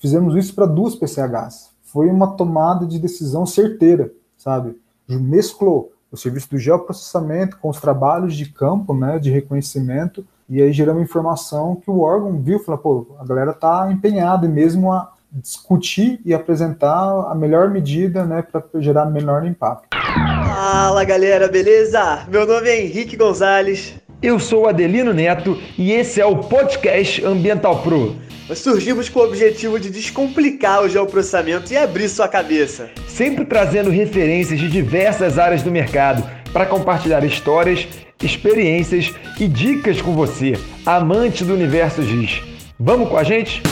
fizemos isso para duas PCHs. Foi uma tomada de decisão certeira, sabe? Mesclou o serviço do geoprocessamento com os trabalhos de campo, né, de reconhecimento, e aí geramos informação que o órgão viu, falou, pô, a galera tá empenhada mesmo a discutir e apresentar a melhor medida, né, para gerar menor impacto. Fala galera, beleza? Meu nome é Henrique Gonzalez. Eu sou Adelino Neto e esse é o podcast Ambiental Pro. Nós surgimos com o objetivo de descomplicar o geoprocessamento e abrir sua cabeça. Sempre trazendo referências de diversas áreas do mercado para compartilhar histórias, experiências e dicas com você, amante do universo GIS. Vamos com a gente?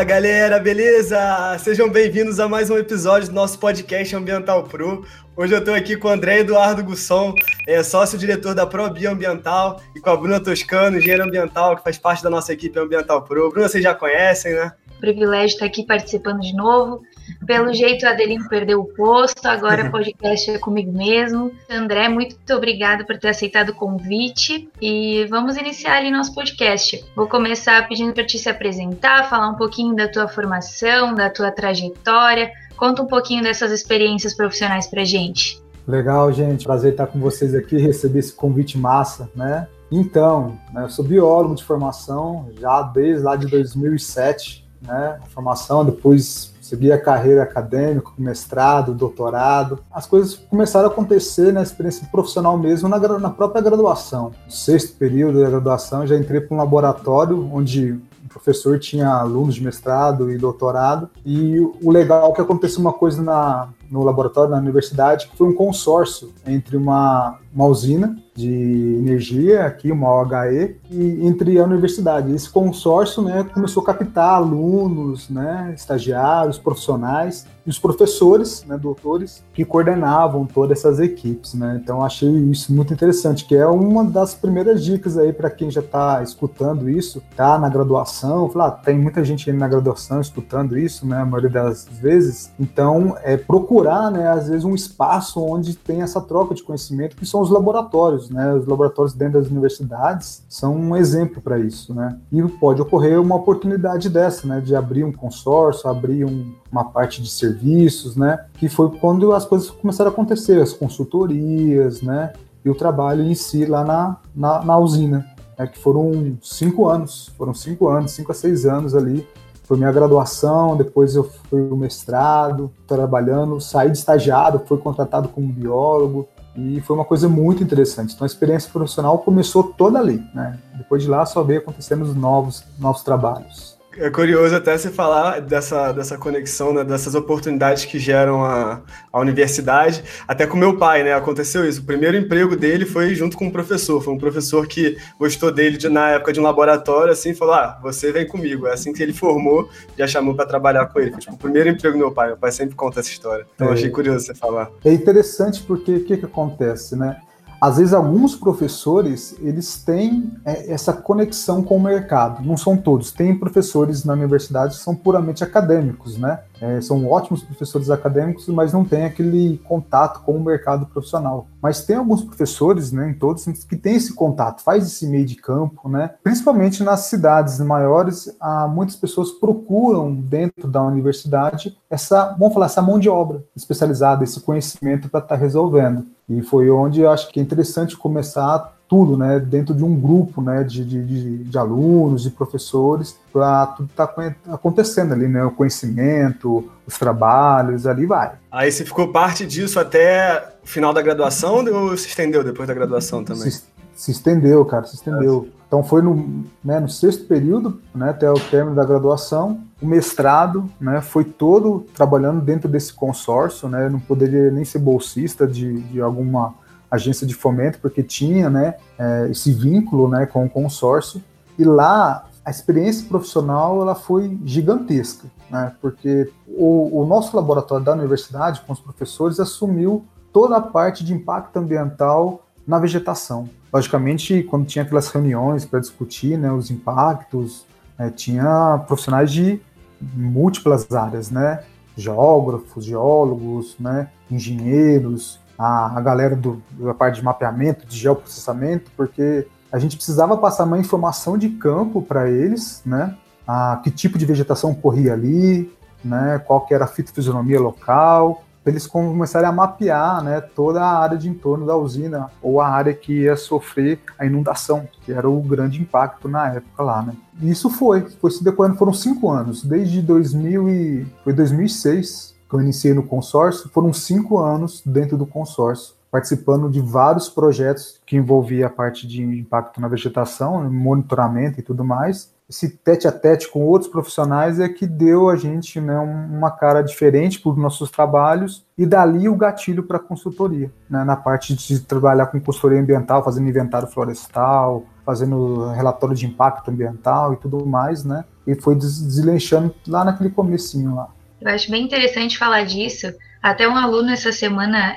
Fala galera, beleza? Sejam bem-vindos a mais um episódio do nosso podcast Ambiental Pro. Hoje eu estou aqui com o André Eduardo Gusson, é, sócio-diretor da ProBio Ambiental, e com a Bruna Toscano, engenheiro ambiental, que faz parte da nossa equipe Ambiental Pro. Bruna, vocês já conhecem, né? Privilégio estar aqui participando de novo. Pelo jeito, a Adeline perdeu o posto, agora o podcast é comigo mesmo. André, muito obrigada por ter aceitado o convite e vamos iniciar ali nosso podcast. Vou começar pedindo para te se apresentar, falar um pouquinho da tua formação, da tua trajetória. Conta um pouquinho dessas experiências profissionais para gente. Legal, gente. Prazer estar com vocês aqui, receber esse convite massa, né? Então, né, eu sou biólogo de formação, já desde lá de 2007, né? Formação, depois segui a carreira acadêmica, mestrado, doutorado. As coisas começaram a acontecer na experiência profissional mesmo na, na própria graduação. No sexto período da graduação, já entrei para um laboratório onde o professor tinha alunos de mestrado e doutorado. E o legal é que aconteceu uma coisa na, no laboratório, na universidade, que foi um consórcio entre uma, uma usina de energia, aqui uma OHE, e entre a universidade. Esse consórcio né, começou a captar alunos, né, estagiários, profissionais, e os professores, né, doutores, que coordenavam todas essas equipes. Né? Então achei isso muito interessante, que é uma das primeiras dicas aí para quem já está escutando isso, tá na graduação, falar, ah, tem muita gente na graduação escutando isso, né, a maioria das vezes. Então é procurar, né, às vezes um espaço onde tem essa troca de conhecimento, que são os laboratórios, né? Os laboratórios dentro das universidades são um exemplo para isso, né? E pode ocorrer uma oportunidade dessa, né? De abrir um consórcio, abrir um, uma parte de serviços, né? Que foi quando as coisas começaram a acontecer, as consultorias, né? E o trabalho em si lá na, na, na usina, né? que foram cinco anos, foram cinco anos, cinco a seis anos ali foi minha graduação, depois eu fui o mestrado, trabalhando, saí de estagiário, fui contratado como biólogo, e foi uma coisa muito interessante. Então a experiência profissional começou toda ali, né? Depois de lá só veio acontecendo os novos, novos trabalhos. É curioso até você falar dessa, dessa conexão, né, dessas oportunidades que geram a, a universidade. Até com meu pai, né? Aconteceu isso. O primeiro emprego dele foi junto com um professor. Foi um professor que gostou dele de, na época de um laboratório, assim, falou: Ah, você vem comigo. É assim que ele formou, já chamou para trabalhar com ele. Foi tipo, o primeiro emprego do meu pai. Meu pai sempre conta essa história. Então é. achei curioso você falar. É interessante porque o que, que acontece, né? Às vezes alguns professores eles têm é, essa conexão com o mercado. Não são todos. Tem professores na universidade que são puramente acadêmicos, né? É, são ótimos professores acadêmicos, mas não têm aquele contato com o mercado profissional. Mas tem alguns professores, né, em todos, que têm esse contato, faz esse meio de campo, né? Principalmente nas cidades maiores, há, muitas pessoas procuram dentro da universidade essa, vamos falar, essa mão de obra especializada, esse conhecimento para estar tá resolvendo. E foi onde eu acho que é interessante começar tudo, né, dentro de um grupo, né, de, de, de alunos, de professores, para tudo estar tá acontecendo ali, né, o conhecimento, os trabalhos, ali vai. Aí você ficou parte disso até o final da graduação ou se estendeu depois da graduação também? Se, se estendeu, cara, se estendeu. É. Então foi no, né, no sexto período, né, até o término da graduação, o mestrado, né, foi todo trabalhando dentro desse consórcio, né, não poderia nem ser bolsista de, de alguma agência de fomento, porque tinha né, é, esse vínculo né, com o consórcio, e lá a experiência profissional ela foi gigantesca, né, porque o, o nosso laboratório da universidade, com os professores, assumiu toda a parte de impacto ambiental na vegetação. Logicamente, quando tinha aquelas reuniões para discutir né, os impactos, é, tinha profissionais de múltiplas áreas, né? geógrafos, geólogos, né, engenheiros, a, a galera do, da parte de mapeamento, de geoprocessamento, porque a gente precisava passar uma informação de campo para eles, né, a, que tipo de vegetação corria ali, né, qual que era a fitofisionomia local, para eles começarem a mapear né, toda a área de entorno da usina ou a área que ia sofrer a inundação, que era o grande impacto na época lá. Né. E isso foi, foi se decorando, foram cinco anos, desde 2000 e, foi 2006 que eu iniciei no consórcio, foram cinco anos dentro do consórcio, participando de vários projetos que envolvia a parte de impacto na vegetação, monitoramento e tudo mais, esse tete a tete com outros profissionais é que deu a gente né, uma cara diferente para os nossos trabalhos e dali o gatilho para a consultoria, né, na parte de trabalhar com consultoria ambiental, fazendo inventário florestal, fazendo relatório de impacto ambiental e tudo mais, né? E foi deslanchando lá naquele comecinho lá. Eu acho bem interessante falar disso. Até um aluno essa semana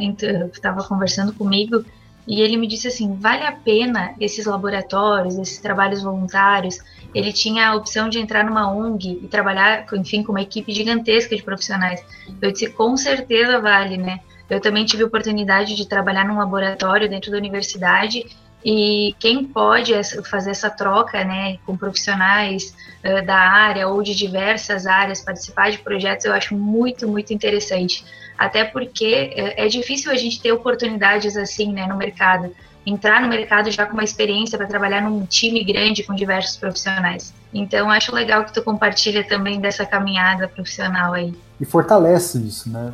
estava conversando comigo e ele me disse assim: vale a pena esses laboratórios, esses trabalhos voluntários? Ele tinha a opção de entrar numa ONG e trabalhar, enfim, com uma equipe gigantesca de profissionais. Eu disse: com certeza vale, né? Eu também tive a oportunidade de trabalhar num laboratório dentro da universidade e quem pode fazer essa troca, né, com profissionais uh, da área ou de diversas áreas, participar de projetos, eu acho muito, muito interessante até porque é, é difícil a gente ter oportunidades assim, né, no mercado. Entrar no mercado já com uma experiência para trabalhar num time grande com diversos profissionais. Então, acho legal que tu compartilha também dessa caminhada profissional aí. E fortalece isso, né?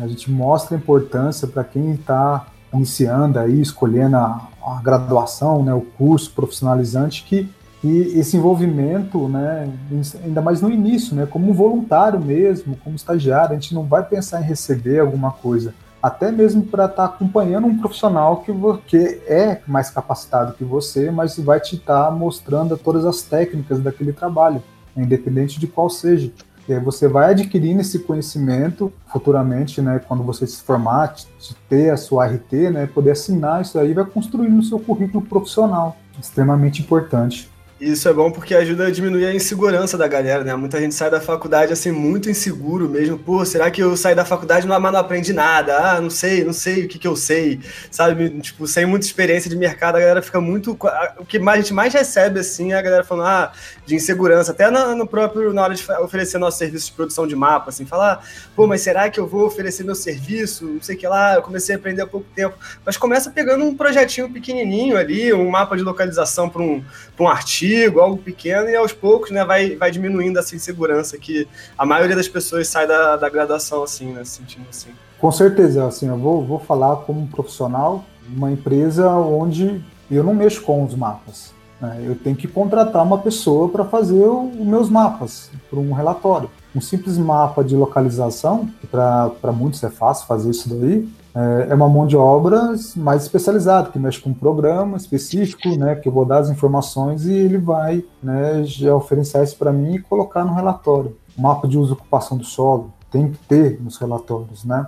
A gente mostra a importância para quem está iniciando aí, escolhendo a, a graduação, né, o curso profissionalizante, que e esse envolvimento, né, ainda mais no início, né, como voluntário mesmo, como estagiário, a gente não vai pensar em receber alguma coisa, até mesmo para estar tá acompanhando um profissional que, que é mais capacitado que você, mas vai te estar tá mostrando todas as técnicas daquele trabalho, independente de qual seja. E aí você vai adquirindo esse conhecimento futuramente, né, quando você se formar, ter a sua RT, né, poder assinar isso aí, vai construindo o seu currículo profissional, extremamente importante. Isso é bom porque ajuda a diminuir a insegurança da galera, né? Muita gente sai da faculdade assim muito inseguro mesmo. Pô, será que eu saí da faculdade mas não aprendi nada? Ah, não sei, não sei o que, que eu sei, sabe? Tipo, sem muita experiência de mercado, a galera fica muito. O que mais, a gente mais recebe assim é a galera falando ah, de insegurança, até no, no próprio, na hora de oferecer nosso serviço de produção de mapa, assim, falar, pô, mas será que eu vou oferecer meu serviço? Não sei o que lá, eu comecei a aprender há pouco tempo. Mas começa pegando um projetinho pequenininho ali, um mapa de localização para um, um artigo artigo, algo pequeno, e aos poucos né, vai, vai diminuindo essa insegurança que a maioria das pessoas sai da, da graduação assim, né, se sentindo assim. Com certeza, assim, eu vou, vou falar como profissional, uma empresa onde eu não mexo com os mapas. Né? Eu tenho que contratar uma pessoa para fazer os meus mapas, para um relatório. Um simples mapa de localização, que para muitos é fácil fazer isso daí, é, é uma mão de obra mais especializada, que mexe com um programa específico, né, que eu vou dar as informações e ele vai né, já oferecer isso para mim e colocar no relatório. Mapa de uso e ocupação do solo tem que ter nos relatórios, né?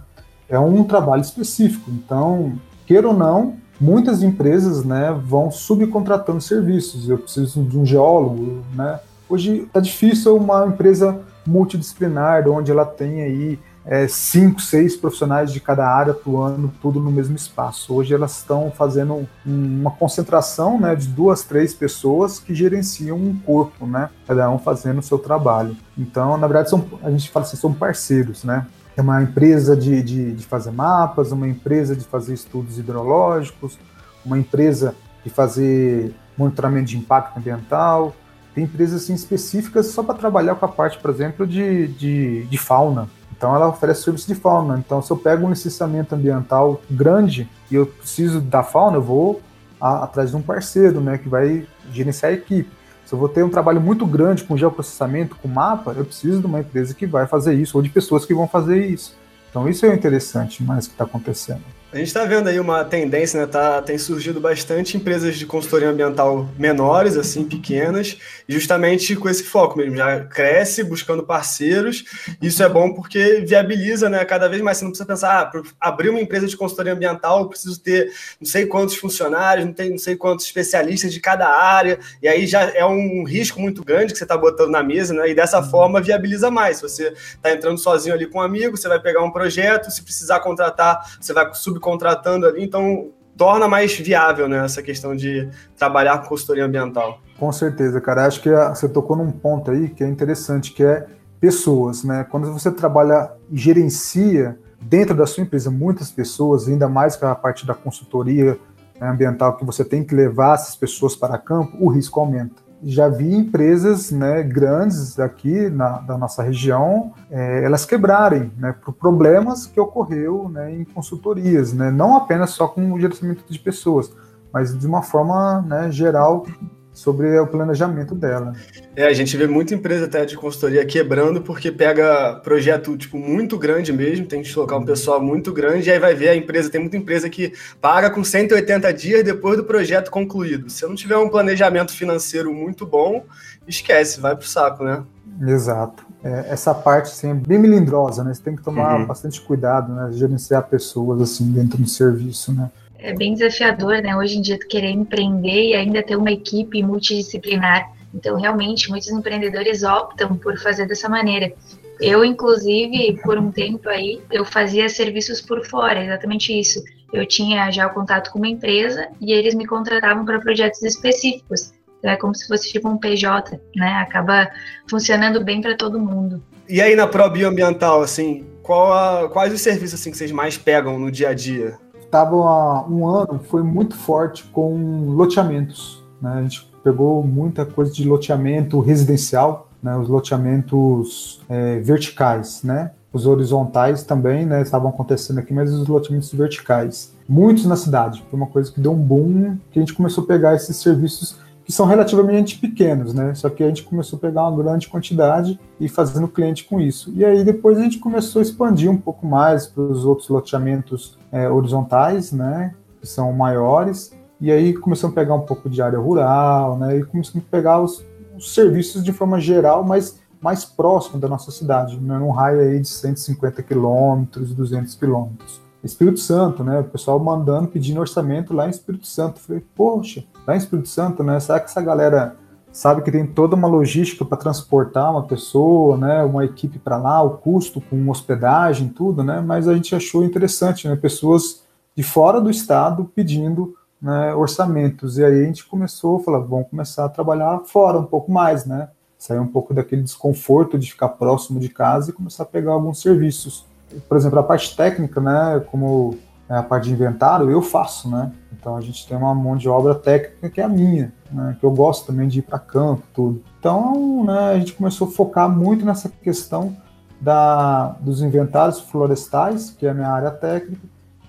É um trabalho específico, então, queira ou não, muitas empresas né, vão subcontratando serviços. Eu preciso de um geólogo, né? Hoje está difícil uma empresa multidisciplinar, onde ela tem aí é, cinco, seis profissionais de cada área atuando tudo no mesmo espaço. Hoje elas estão fazendo uma concentração né, de duas, três pessoas que gerenciam um corpo, né, cada um fazendo o seu trabalho. Então, na verdade, são, a gente fala assim, são parceiros, né? É uma empresa de, de, de fazer mapas, uma empresa de fazer estudos hidrológicos, uma empresa de fazer monitoramento de impacto ambiental, tem empresas assim, específicas só para trabalhar com a parte, por exemplo, de, de, de fauna. Então ela oferece serviço de fauna. Então se eu pego um licenciamento ambiental grande e eu preciso da fauna, eu vou a, atrás de um parceiro, né, que vai gerenciar a equipe. Se eu vou ter um trabalho muito grande com geoprocessamento, com mapa, eu preciso de uma empresa que vai fazer isso ou de pessoas que vão fazer isso. Então isso é interessante mais que está acontecendo. A gente está vendo aí uma tendência, né? Tá, tem surgido bastante empresas de consultoria ambiental menores, assim, pequenas, justamente com esse foco mesmo. Já cresce buscando parceiros. Isso é bom porque viabiliza, né? Cada vez mais você não precisa pensar, ah, para abrir uma empresa de consultoria ambiental, eu preciso ter não sei quantos funcionários, não, tem, não sei quantos especialistas de cada área, e aí já é um risco muito grande que você está botando na mesa, né? E dessa forma viabiliza mais. Se você está entrando sozinho ali com um amigo, você vai pegar um projeto, se precisar contratar, você vai subir subcontratando ali, então torna mais viável né, essa questão de trabalhar com consultoria ambiental. Com certeza, cara. Acho que você tocou num ponto aí que é interessante, que é pessoas, né? Quando você trabalha e gerencia dentro da sua empresa muitas pessoas, ainda mais com a parte da consultoria né, ambiental que você tem que levar essas pessoas para campo, o risco aumenta já vi empresas né, grandes aqui na, da nossa região, é, elas quebrarem né, por problemas que ocorreu né, em consultorias, né, não apenas só com o gerenciamento de pessoas, mas de uma forma né, geral sobre o planejamento dela. É, a gente vê muita empresa até de consultoria quebrando porque pega projeto tipo muito grande mesmo, tem que colocar um pessoal muito grande e aí vai ver a empresa, tem muita empresa que paga com 180 dias depois do projeto concluído. Se não tiver um planejamento financeiro muito bom, esquece, vai pro saco, né? Exato. É, essa parte assim, é bem melindrosa, né? Você tem que tomar uhum. bastante cuidado, né? Gerenciar pessoas assim dentro do serviço, né? É bem desafiador, né? Hoje em dia, querer empreender e ainda ter uma equipe multidisciplinar. Então, realmente, muitos empreendedores optam por fazer dessa maneira. Eu, inclusive, por um tempo aí, eu fazia serviços por fora, exatamente isso. Eu tinha já o contato com uma empresa e eles me contratavam para projetos específicos. Então, é como se fosse tipo um PJ, né? Acaba funcionando bem para todo mundo. E aí, na Pro Bioambiental, assim, a, quais os serviços assim, que vocês mais pegam no dia a dia? Estava um ano foi muito forte com loteamentos. Né? A gente pegou muita coisa de loteamento residencial, né? os loteamentos é, verticais, né? Os horizontais também né, estavam acontecendo aqui, mas os loteamentos verticais. Muitos na cidade. Foi uma coisa que deu um boom, que a gente começou a pegar esses serviços que são relativamente pequenos, né? Só que a gente começou a pegar uma grande quantidade e fazendo cliente com isso. E aí depois a gente começou a expandir um pouco mais para os outros loteamentos é, horizontais, né? Que são maiores. E aí começamos a pegar um pouco de área rural, né? E começamos a pegar os, os serviços de forma geral, mas mais próximo da nossa cidade, né? num raio aí de 150 quilômetros, 200 quilômetros. Espírito Santo, né? O pessoal mandando, pedindo orçamento lá em Espírito Santo. falei, poxa, lá em Espírito Santo, né? Será que essa galera sabe que tem toda uma logística para transportar uma pessoa, né? Uma equipe para lá, o custo com hospedagem, tudo, né? Mas a gente achou interessante, né? Pessoas de fora do estado pedindo né, orçamentos. E aí a gente começou a falar, vamos começar a trabalhar fora um pouco mais, né? Sair um pouco daquele desconforto de ficar próximo de casa e começar a pegar alguns serviços por exemplo, a parte técnica, né, como é a parte de inventário, eu faço, né? Então a gente tem uma mão de obra técnica que é a minha, né, que eu gosto também de ir para campo, tudo. Então, né, a gente começou a focar muito nessa questão da, dos inventários florestais, que é a minha área técnica,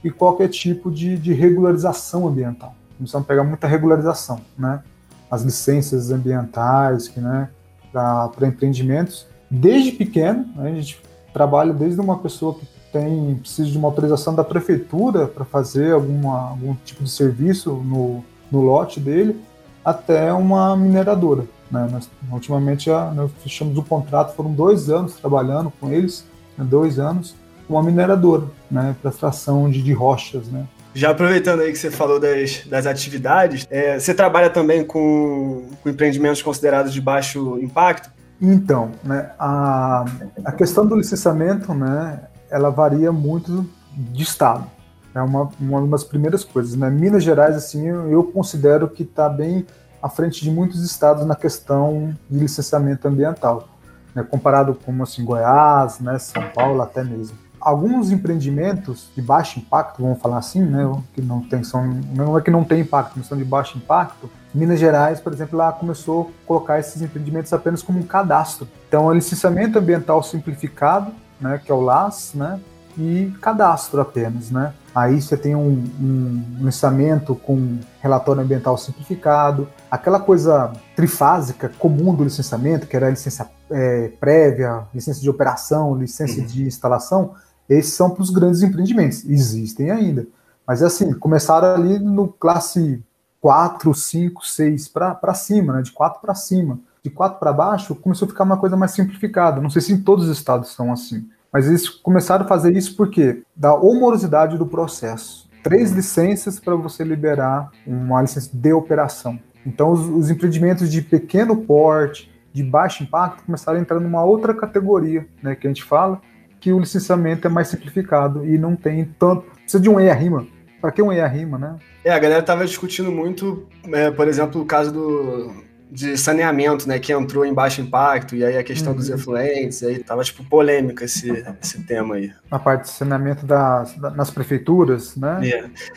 e qualquer tipo de, de regularização ambiental. Começamos a pegar muita regularização, né? As licenças ambientais, que, né, para empreendimentos. Desde pequeno, né, a gente trabalho desde uma pessoa que tem precisa de uma autorização da prefeitura para fazer alguma, algum tipo de serviço no, no lote dele, até uma mineradora. Né? Nós, ultimamente já, nós fechamos o contrato, foram dois anos trabalhando com eles, né? dois anos, uma mineradora, né? para extração de, de rochas. Né? Já aproveitando aí que você falou das, das atividades, é, você trabalha também com, com empreendimentos considerados de baixo impacto? Então, né, a, a questão do licenciamento, né, ela varia muito de estado. É uma, uma das primeiras coisas. Né? Minas Gerais, assim, eu, considero que está bem à frente de muitos estados na questão de licenciamento ambiental, né, comparado com assim, Goiás, né, São Paulo até mesmo alguns empreendimentos de baixo impacto, vamos falar assim, né, que não tem são não é que não tem impacto, mas são de baixo impacto. Minas Gerais, por exemplo, lá começou a colocar esses empreendimentos apenas como um cadastro. Então, é licenciamento ambiental simplificado, né, que é o LAS, né, e cadastro apenas, né. Aí você tem um, um licenciamento com relatório ambiental simplificado, aquela coisa trifásica comum do licenciamento, que era a licença é, prévia, licença de operação, licença uhum. de instalação, esses são para os grandes empreendimentos, existem ainda. Mas assim, começaram ali no classe 4, 5, 6 para cima, né? De 4 para cima. De 4 para baixo começou a ficar uma coisa mais simplificada. Não sei se em todos os estados são assim. Mas eles começaram a fazer isso porque da morosidade do processo. Três licenças para você liberar uma licença de operação. Então, os, os, empreendimentos de pequeno porte, de baixo impacto, começaram a entrar numa outra categoria, né, que a gente fala, que o licenciamento é mais simplificado e não tem tanto. Precisa de um EIA-RIMA. Para que um EIA-RIMA, né? É, a galera estava discutindo muito, é, por exemplo, o caso do, de saneamento, né, que entrou em baixo impacto, e aí a questão uhum. dos efluentes, aí tava, tipo, polêmica esse, esse tema aí. Na parte de saneamento das, nas prefeituras, né?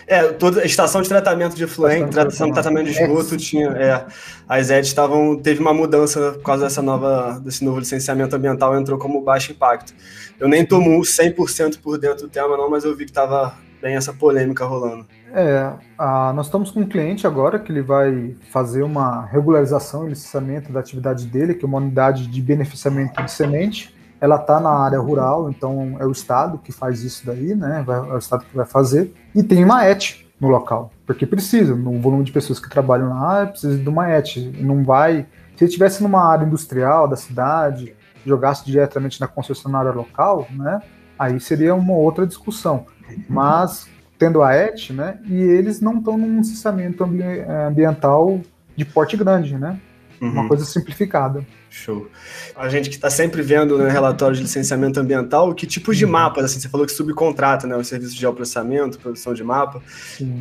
É, é toda a estação de tratamento de efluente, estação de tratamento de esgoto, tinha, é, as EDs estavam, teve uma mudança por causa dessa nova, desse novo licenciamento ambiental, entrou como baixo impacto. Eu nem tomo 100% por dentro do tema não, mas eu vi que tava bem essa polêmica rolando. É, a, nós estamos com um cliente agora que ele vai fazer uma regularização e licenciamento da atividade dele, que é uma unidade de beneficiamento de semente. Ela está na área rural, então é o Estado que faz isso daí, né? Vai, é o Estado que vai fazer. E tem uma ET no local, porque precisa, no volume de pessoas que trabalham lá, precisa de uma ET. Não vai. Se ele estivesse numa área industrial da cidade, jogasse diretamente na concessionária local, né? Aí seria uma outra discussão. Mas tendo a ET, né? E eles não estão num licenciamento ambiental de porte grande, né? Uhum. Uma coisa simplificada. Show. A gente que está sempre vendo né, relatório de licenciamento ambiental, que tipos de uhum. mapas, assim, você falou que subcontrata, né, o serviço de geoprocessamento, produção de mapa,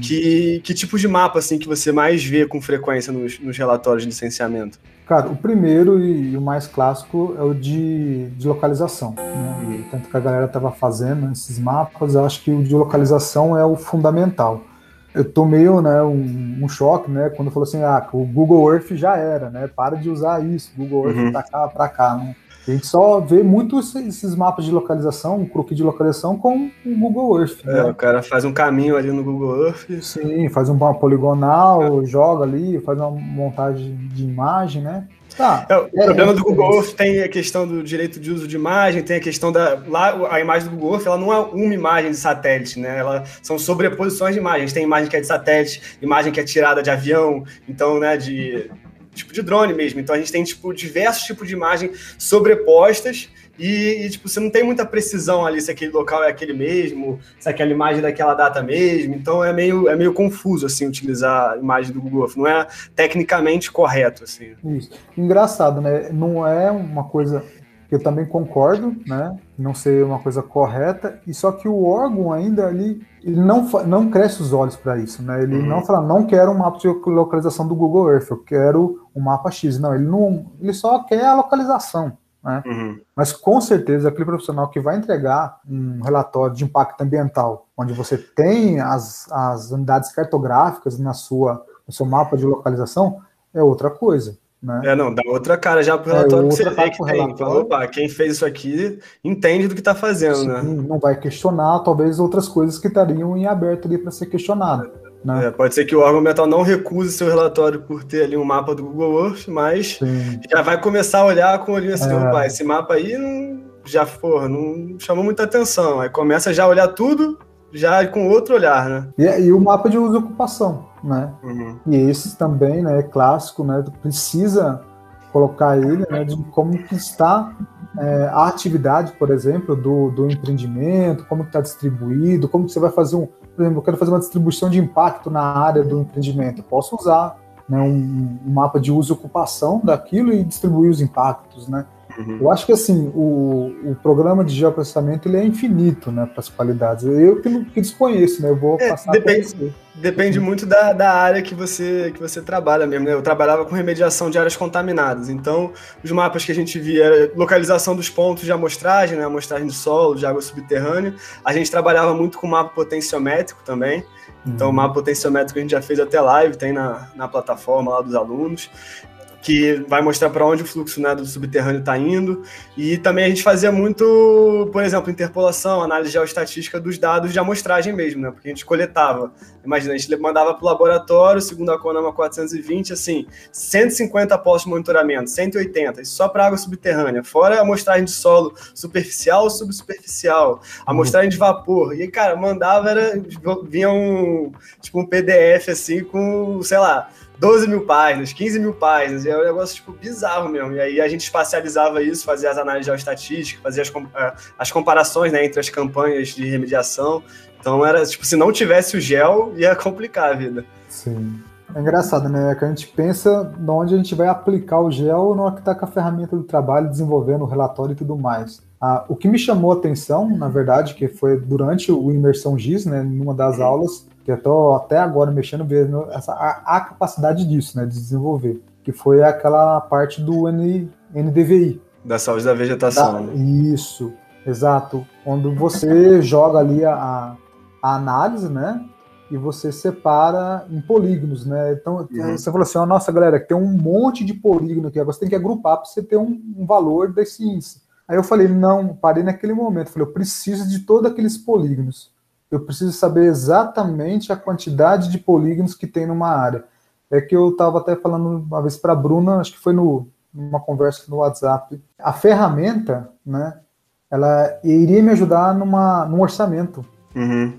que, que tipos de mapa, assim, que você mais vê com frequência nos, nos relatórios de licenciamento? Cara, o primeiro e o mais clássico é o de, de localização. Né? Tanto que a galera estava fazendo esses mapas, eu acho que o de localização é o fundamental. Eu tomei né, um, um, choque, né, quando falou assim, ah, o Google Earth já era, né, para de usar isso, Google Earth uhum. para cá, para cá, né. A gente só vê muito esses mapas de localização, um croquis de localização com o Google Earth. É, né? o cara faz um caminho ali no Google Earth. Sim, faz um poligonal, é. joga ali, faz uma montagem de imagem, né? Tá. É, o é, problema é, do Google Earth tem a questão do direito de uso de imagem, tem a questão da. Lá, a imagem do Google Earth ela não é uma imagem de satélite, né? Ela são sobreposições de imagens. Tem imagem que é de satélite, imagem que é tirada de avião, então, né, de tipo de drone mesmo. Então a gente tem tipo diversos tipos de imagem sobrepostas e, e, tipo você não tem muita precisão ali se aquele local é aquele mesmo, se aquela imagem é daquela data mesmo. Então é meio é meio confuso assim utilizar a imagem do Google Earth. Não é tecnicamente correto assim. Isso. Engraçado, né? Não é uma coisa eu também concordo, né? Não ser uma coisa correta, e só que o órgão ainda ali ele não, não cresce os olhos para isso, né? Ele uhum. não fala, não quero um mapa de localização do Google Earth, eu quero um mapa X. Não, ele não, ele só quer a localização, né? Uhum. Mas com certeza aquele profissional que vai entregar um relatório de impacto ambiental, onde você tem as, as unidades cartográficas na sua, no seu mapa de localização, é outra coisa. Né? É, não, dá outra cara já pro é, relatório é, que você vê que tem. Então, opa, quem fez isso aqui entende do que está fazendo, Sim, né? Não vai questionar, talvez, outras coisas que estariam em aberto ali para ser questionado. Né? É, pode ser que o órgão ambiental não recuse seu relatório por ter ali um mapa do Google Earth, mas Sim. já vai começar a olhar com o olhinho assim, é. opa, esse mapa aí não, já porra, não chamou muita atenção. Aí começa já a olhar tudo, já com outro olhar, né? E, e o mapa de uso e ocupação né? Uhum. E esse também, né, é clássico, né? Precisa colocar ele, né, de como que está é, a atividade, por exemplo, do, do empreendimento, como está distribuído, como você vai fazer um, por exemplo, eu quero fazer uma distribuição de impacto na área do empreendimento, posso usar né, um, um mapa de uso e ocupação daquilo e distribuir os impactos, né? Uhum. Eu acho que assim, o, o programa de geoprocessamento ele é infinito né, para as qualidades. Eu que, que desconheço, né? Eu vou é, passar depende, depende muito da, da área que você, que você trabalha mesmo. Né? Eu trabalhava com remediação de áreas contaminadas. Então, os mapas que a gente via era localização dos pontos de amostragem, né? amostragem de solo, de água subterrânea. A gente trabalhava muito com mapa potenciométrico também. Então, o uhum. mapa potenciométrico a gente já fez até live, tem na, na plataforma lá dos alunos que vai mostrar para onde o fluxo né, do subterrâneo está indo. E também a gente fazia muito, por exemplo, interpolação, análise geoestatística dos dados de amostragem mesmo, né? Porque a gente coletava. Imagina, a gente mandava para o laboratório, segundo a Conama 420, assim, 150 postos de monitoramento, 180, isso só para água subterrânea, fora a amostragem de solo superficial ou subsuperficial, amostragem de vapor. E, cara, mandava, era, vinha um, tipo, um PDF, assim, com, sei lá, 12 mil páginas, 15 mil páginas, é um negócio, tipo, bizarro mesmo. E aí a gente espacializava isso, fazia as análises geoestatísticas, fazia as, é, as comparações, né, entre as campanhas de remediação. Então era, tipo, se não tivesse o gel, ia complicar a vida. Sim. É engraçado, né? Que a gente pensa de onde a gente vai aplicar o gel na hora que está com a ferramenta do trabalho, desenvolvendo o relatório e tudo mais. Ah, o que me chamou a atenção, na verdade, que foi durante o Imersão GIS, né, numa das uhum. aulas, que eu estou até agora mexendo, vendo essa, a, a, capacidade disso, né, de desenvolver, que foi aquela parte do N, NDVI. Da saúde da vegetação. Da, né? Isso, exato. Quando você joga ali a, a análise, né, e você separa em polígonos, né? Então, uhum. você falou assim, oh, nossa, galera, tem um monte de polígono aqui, você tem que agrupar para você ter um, um, valor desse índice. Aí eu falei, não, parei naquele momento, falei, eu preciso de todos aqueles polígonos eu preciso saber exatamente a quantidade de polígonos que tem numa área. É que eu estava até falando uma vez para a Bruna, acho que foi no, numa conversa no WhatsApp. A ferramenta, né, ela iria me ajudar numa, num orçamento. Uhum.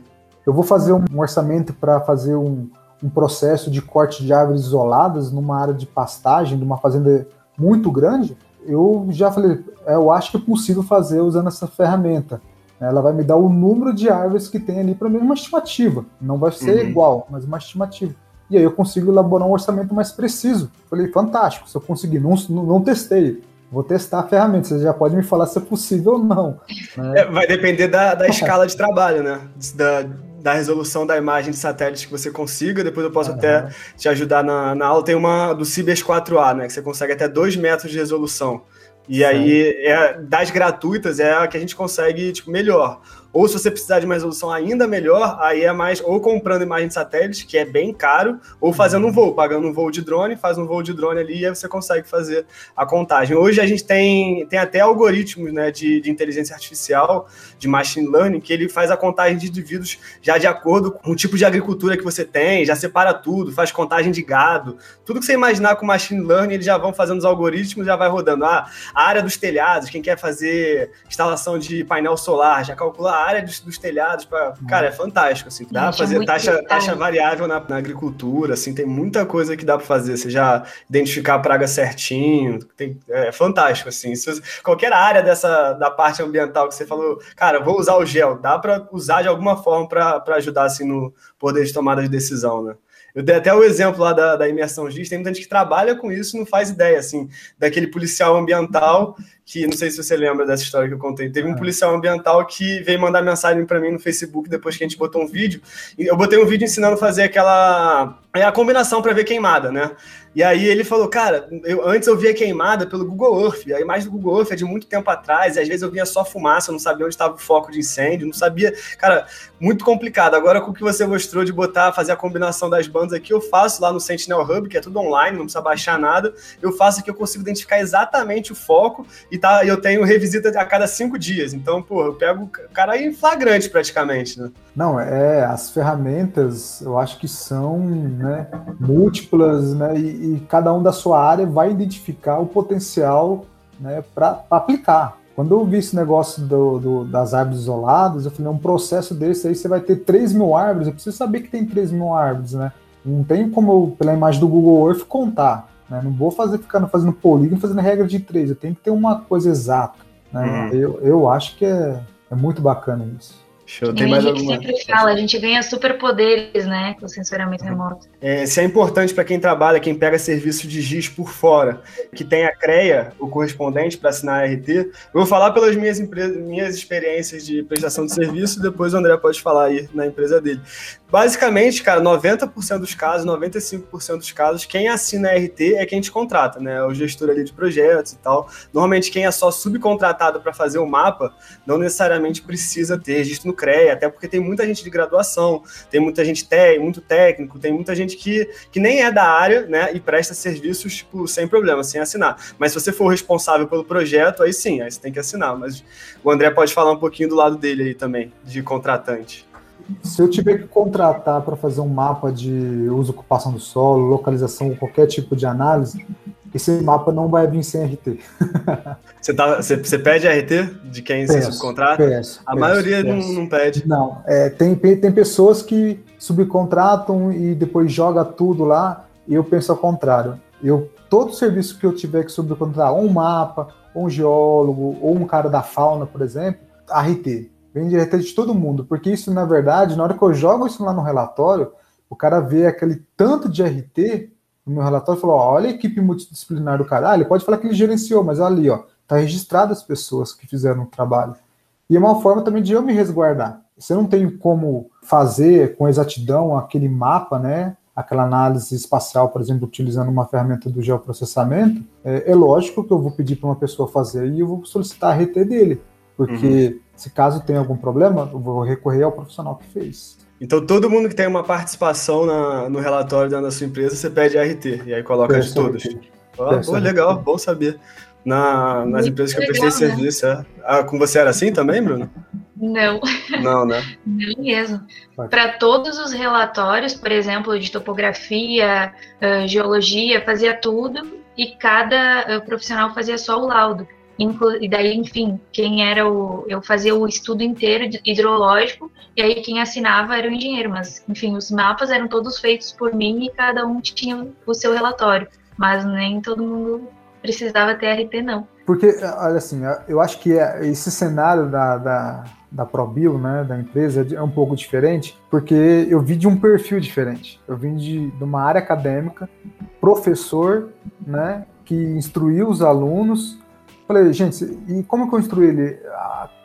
Eu vou fazer um orçamento para fazer um, um processo de corte de árvores isoladas numa área de pastagem, de uma fazenda muito grande. Eu já falei, é, eu acho que é possível fazer usando essa ferramenta. Ela vai me dar o número de árvores que tem ali para mim, uma estimativa. Não vai ser uhum. igual, mas uma estimativa. E aí eu consigo elaborar um orçamento mais preciso. Falei, fantástico, se eu conseguir, não, não testei. Vou testar a ferramenta, você já pode me falar se é possível ou não. Né? É, vai depender da, da escala de trabalho, né? Da, da resolução da imagem de satélite que você consiga. Depois eu posso até te ajudar na, na aula. Tem uma do Cibers 4A, né? Que você consegue até 2 metros de resolução. E Sim. aí, é, das gratuitas é a que a gente consegue tipo, melhor. Ou se você precisar de uma resolução ainda melhor, aí é mais ou comprando imagem de satélite, que é bem caro, ou fazendo um voo, pagando um voo de drone, faz um voo de drone ali e aí você consegue fazer a contagem. Hoje a gente tem, tem até algoritmos né, de, de inteligência artificial, de machine learning, que ele faz a contagem de indivíduos já de acordo com o tipo de agricultura que você tem, já separa tudo, faz contagem de gado. Tudo que você imaginar com machine learning, eles já vão fazendo os algoritmos, já vai rodando. Ah, a área dos telhados, quem quer fazer instalação de painel solar, já calcula área dos, dos telhados. Pra... Cara, é fantástico. Assim. Dá pra fazer taxa, taxa variável na, na, agricultura, assim, tem muita coisa que dá para fazer. Você já identificar a praga certinho. Tem, é fantástico, assim. Se, qualquer área dessa da parte ambiental que você falou, cara, vou usar o gel, dá para usar de alguma forma para ajudar assim, no poder de tomada de decisão, né? Eu dei até o exemplo lá da, da imersão GIS, tem muita gente que trabalha com isso e não faz ideia, assim, daquele policial ambiental que, não sei se você lembra dessa história que eu contei, teve um ah. policial ambiental que veio mandar mensagem para mim no Facebook depois que a gente botou um vídeo, eu botei um vídeo ensinando a fazer aquela, é a combinação para ver queimada, né? E aí ele falou, cara, eu, antes eu via queimada pelo Google Earth, a imagem do Google Earth é de muito tempo atrás, e às vezes eu via só fumaça, não sabia onde estava o foco de incêndio, não sabia, cara, muito complicado. Agora com o que você mostrou de botar, fazer a combinação das bandas aqui, eu faço lá no Sentinel Hub, que é tudo online, não precisa baixar nada, eu faço aqui, eu consigo identificar exatamente o foco, e tá, eu tenho revisita a cada cinco dias, então, pô, eu pego o cara em flagrante praticamente, né? Não, é, as ferramentas, eu acho que são né, múltiplas, né, e, e, cada um da sua área vai identificar o potencial né, para aplicar. Quando eu vi esse negócio do, do, das árvores isoladas, eu falei, um processo desse aí você vai ter 3 mil árvores, eu preciso saber que tem 3 mil árvores, né? Não tem como pela imagem do Google Earth, contar. Né? Não vou fazer ficando fazendo polígono, fazendo regra de 3, eu tenho que ter uma coisa exata. Né? Hum. Eu, eu acho que é, é muito bacana isso. Show. Tem mais a gente alguma? sempre fala, a gente ganha superpoderes, né, com o sensoramento remoto. É, isso é importante para quem trabalha, quem pega serviço de GIS por fora, que tem a CREA, o correspondente para assinar a RT. Eu vou falar pelas minhas, minhas experiências de prestação de serviço, depois o André pode falar aí na empresa dele. Basicamente, cara, 90% dos casos, 95% dos casos, quem assina RT é quem te contrata, né? O gestor ali de projetos e tal. Normalmente, quem é só subcontratado para fazer o mapa, não necessariamente precisa ter registro no CREA, até porque tem muita gente de graduação, tem muita gente té muito técnico, tem muita gente que, que nem é da área, né? E presta serviços, tipo, sem problema, sem assinar. Mas se você for responsável pelo projeto, aí sim, aí você tem que assinar. Mas o André pode falar um pouquinho do lado dele aí também, de contratante. Se eu tiver que contratar para fazer um mapa de uso ocupação do solo, localização, qualquer tipo de análise, esse mapa não vai vir sem RT. Você, tá, você, você pede RT de quem peço, se subcontrata? Peço, a peço, maioria peço. Não, não, pede. Não, é, tem, tem pessoas que subcontratam e depois joga tudo lá, e eu penso ao contrário. Eu, todo serviço que eu tiver que subcontratar, ou um mapa, ou um geólogo, ou um cara da fauna, por exemplo, RT. Vem RT de todo mundo, porque isso, na verdade, na hora que eu jogo isso lá no relatório, o cara vê aquele tanto de RT no meu relatório e falou: ó, olha a equipe multidisciplinar do cara. Ele pode falar que ele gerenciou, mas ali, ó, tá registrado as pessoas que fizeram o trabalho. E é uma forma também de eu me resguardar. Você não tem como fazer com exatidão aquele mapa, né? Aquela análise espacial, por exemplo, utilizando uma ferramenta do geoprocessamento. É, é lógico que eu vou pedir para uma pessoa fazer e eu vou solicitar a RT dele, porque uhum. se caso tenha algum problema, eu vou recorrer ao profissional que fez. Então, todo mundo que tem uma participação na, no relatório da sua empresa, você pede RT, e aí coloca de todos. Ah, pô, legal, bom saber. Na, nas empresas que eu prestei legal, né? serviço, é. ah, com você era assim também, Bruno? Não. Não, né? Não mesmo. Para todos os relatórios, por exemplo, de topografia, uh, geologia, fazia tudo e cada uh, profissional fazia só o laudo. E daí, enfim, quem era o. Eu fazia o estudo inteiro hidrológico, e aí quem assinava era o engenheiro, mas, enfim, os mapas eram todos feitos por mim e cada um tinha o seu relatório. Mas nem todo mundo precisava ter RT, não. Porque, olha assim, eu acho que é, esse cenário da, da, da ProBio, né, da empresa, é um pouco diferente, porque eu vi de um perfil diferente. Eu vim de, de uma área acadêmica, professor, né, que instruiu os alunos Falei, gente, e como construir ele?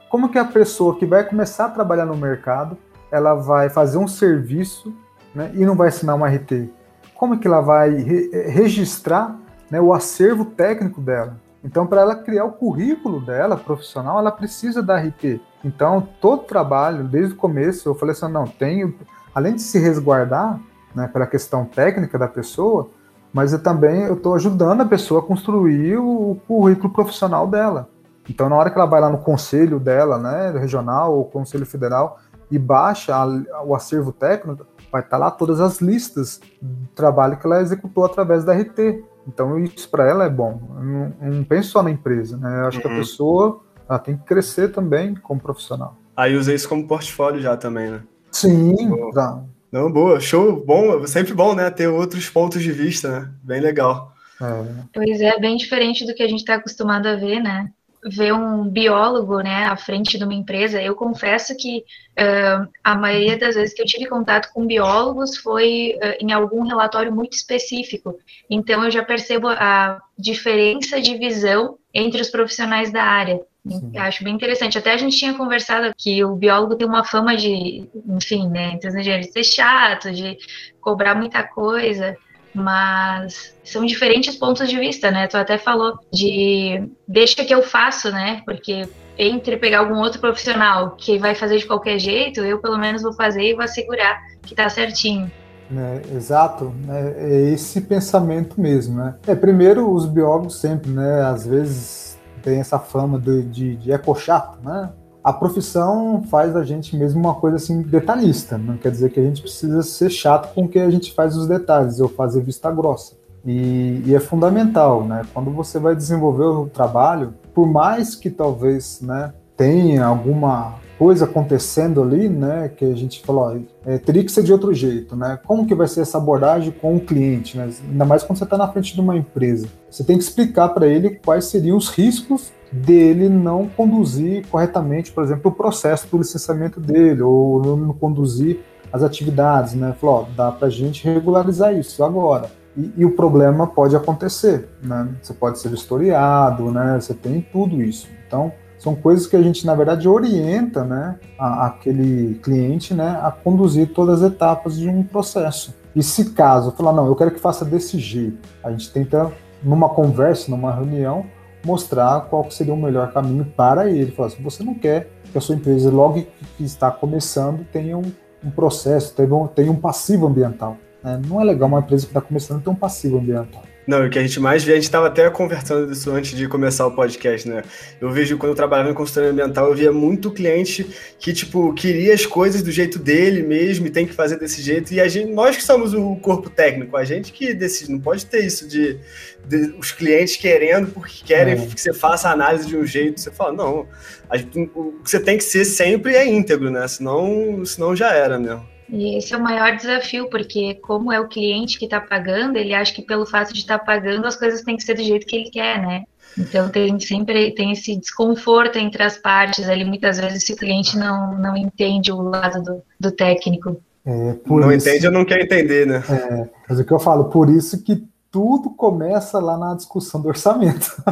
Como que a pessoa que vai começar a trabalhar no mercado, ela vai fazer um serviço né, e não vai assinar uma RT? Como que ela vai re registrar né, o acervo técnico dela? Então, para ela criar o currículo dela, profissional, ela precisa da RT. Então, todo trabalho, desde o começo, eu falei assim, não, tenho, além de se resguardar né, pela questão técnica da pessoa, mas eu também eu estou ajudando a pessoa a construir o currículo profissional dela. Então, na hora que ela vai lá no conselho dela, né, regional ou conselho federal, e baixa a, o acervo técnico, vai estar tá lá todas as listas do trabalho que ela executou através da RT. Então, isso para ela é bom. Eu não, eu não, penso só na empresa, né? Eu acho uhum. que a uhum. pessoa ela tem que crescer também como profissional. Aí usa isso como portfólio já também, né? Sim, tá. Não, boa, show, bom, sempre bom, né, ter outros pontos de vista, né, bem legal. É. Pois é, bem diferente do que a gente está acostumado a ver, né, ver um biólogo, né, à frente de uma empresa, eu confesso que uh, a maioria das vezes que eu tive contato com biólogos foi uh, em algum relatório muito específico, então eu já percebo a diferença de visão entre os profissionais da área. Sim. Acho bem interessante. Até a gente tinha conversado que o biólogo tem uma fama de, enfim, né, entre os engenheiros, de ser chato, de cobrar muita coisa, mas são diferentes pontos de vista, né? Tu até falou de deixa que eu faço, né? Porque entre pegar algum outro profissional que vai fazer de qualquer jeito, eu pelo menos vou fazer e vou assegurar que tá certinho. É, exato, né? é esse pensamento mesmo, né? É, primeiro, os biólogos sempre, né, às vezes tem essa fama de, de, de eco-chato, né? A profissão faz a gente mesmo uma coisa assim detalhista, não quer dizer que a gente precisa ser chato com que a gente faz os detalhes, ou fazer vista grossa. E, e, é fundamental, né? Quando você vai desenvolver o trabalho, por mais que talvez, né, tenha alguma coisa acontecendo ali, né, que a gente falou, é, teria que ser de outro jeito, né? Como que vai ser essa abordagem com o cliente, né? Ainda mais quando você está na frente de uma empresa. Você tem que explicar para ele quais seriam os riscos dele não conduzir corretamente, por exemplo, o processo do licenciamento dele, ou não conduzir as atividades, né? Falou, ó, dá para a gente regularizar isso agora. E, e, o problema pode acontecer, né? Você pode ser historiado, né? Você tem tudo isso. Então, são coisas que a gente, na verdade, orienta né, a, aquele cliente né, a conduzir todas as etapas de um processo. E se caso falar, não, eu quero que faça desse jeito, a gente tenta, numa conversa, numa reunião, mostrar qual seria o melhor caminho para ele. Falar assim, você não quer que a sua empresa, logo que está começando, tenha um, um processo, tenha um, tenha um passivo ambiental. Né? Não é legal uma empresa que está começando ter um passivo ambiental. Não, o que a gente mais vê, a gente estava até conversando disso antes de começar o podcast, né? Eu vejo quando eu trabalhava em consultoria ambiental, eu via muito cliente que, tipo, queria as coisas do jeito dele mesmo e tem que fazer desse jeito. E a gente, nós que somos o corpo técnico, a gente que decide, não pode ter isso de, de os clientes querendo porque querem é. que você faça a análise de um jeito. Você fala, não, a, o que você tem que ser sempre é íntegro, né? Senão, senão já era mesmo. E esse é o maior desafio, porque como é o cliente que está pagando, ele acha que pelo fato de estar tá pagando as coisas têm que ser do jeito que ele quer, né? Então tem sempre tem esse desconforto entre as partes ali, muitas vezes se o cliente não, não entende o lado do, do técnico. É, não isso, entende ou não quer entender, né? É, mas o que eu falo, por isso que tudo começa lá na discussão do orçamento.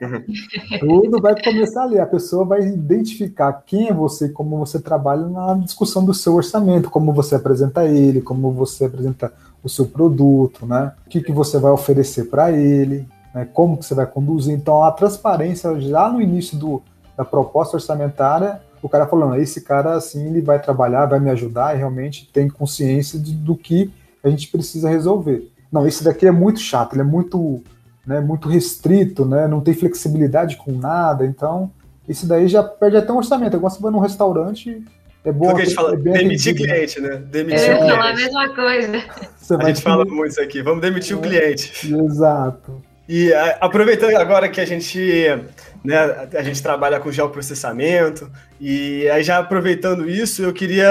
tudo vai começar ali. A pessoa vai identificar quem é você, como você trabalha na discussão do seu orçamento, como você apresenta ele, como você apresenta o seu produto, né? O que, que você vai oferecer para ele, né? como que você vai conduzir. Então, a transparência já no início do, da proposta orçamentária, o cara falando, esse cara assim, ele vai trabalhar, vai me ajudar e realmente tem consciência de, do que a gente precisa resolver não, esse daqui é muito chato, ele é muito, né, muito restrito, né, não tem flexibilidade com nada, então esse daí já perde até um orçamento. Agora você vai num restaurante, é bom. Porque a gente fala, é demitir né? cliente, né? Demitir é, cliente. falar a mesma coisa. Você a gente fala muito isso aqui, vamos demitir é, o cliente. Exato. E aproveitando agora que a gente né? A gente trabalha com geoprocessamento e aí já aproveitando isso, eu queria